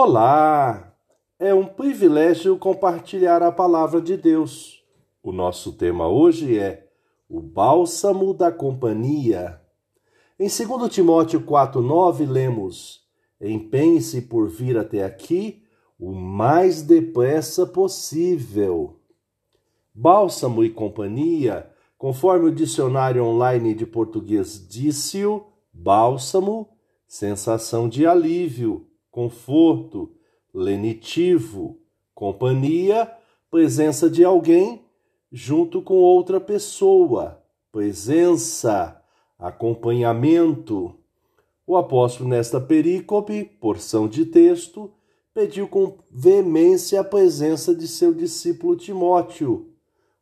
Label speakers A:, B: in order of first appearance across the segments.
A: Olá! É um privilégio compartilhar a palavra de Deus. O nosso tema hoje é o bálsamo da companhia. Em 2 Timóteo 4,9 lemos: Empenhe-se por vir até aqui o mais depressa possível. Bálsamo e companhia, conforme o dicionário online de português disse-o, bálsamo, sensação de alívio, conforto, lenitivo, companhia, presença de alguém junto com outra pessoa, presença, acompanhamento. O apóstolo, nesta perícope, porção de texto, pediu com veemência a presença de seu discípulo Timóteo.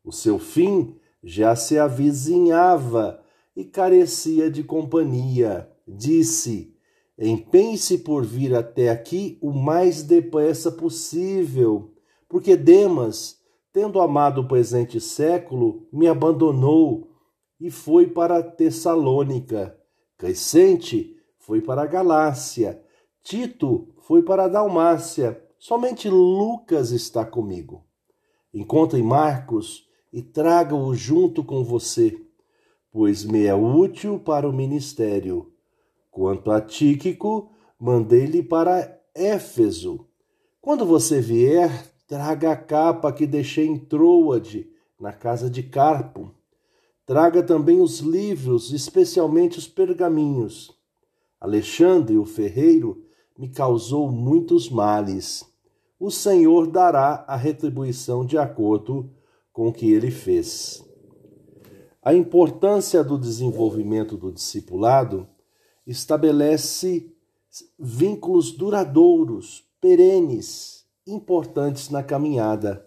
A: O seu fim já se avizinhava e carecia de companhia. Disse: Empenhe-se por vir até aqui o mais depressa possível, porque Demas, tendo amado o presente século, me abandonou e foi para Tessalônica. Crescente foi para a Galácia. Tito foi para a Dalmácia. Somente Lucas está comigo. Encontre Marcos e traga-o junto com você, pois me é útil para o ministério. Quanto a Tíquico, mandei-lhe para Éfeso. Quando você vier, traga a capa que deixei em Troade, na casa de Carpo. Traga também os livros, especialmente os pergaminhos. Alexandre, o ferreiro, me causou muitos males. O Senhor dará a retribuição de acordo com o que ele fez. A importância do desenvolvimento do discipulado estabelece vínculos duradouros, perenes, importantes na caminhada.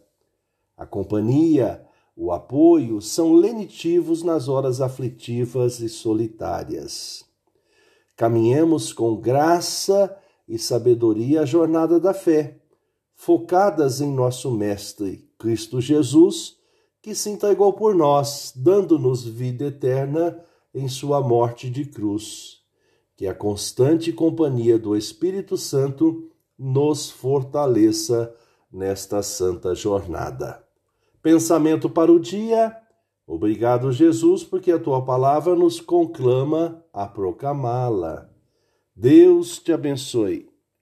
A: A companhia, o apoio são lenitivos nas horas aflitivas e solitárias. Caminhemos com graça e sabedoria a jornada da fé, focadas em nosso Mestre, Cristo Jesus, que se entregou por nós, dando-nos vida eterna em sua morte de cruz que a constante companhia do Espírito Santo nos fortaleça nesta santa jornada. Pensamento para o dia. Obrigado, Jesus, porque a tua palavra nos conclama a proclamá-la. Deus te abençoe.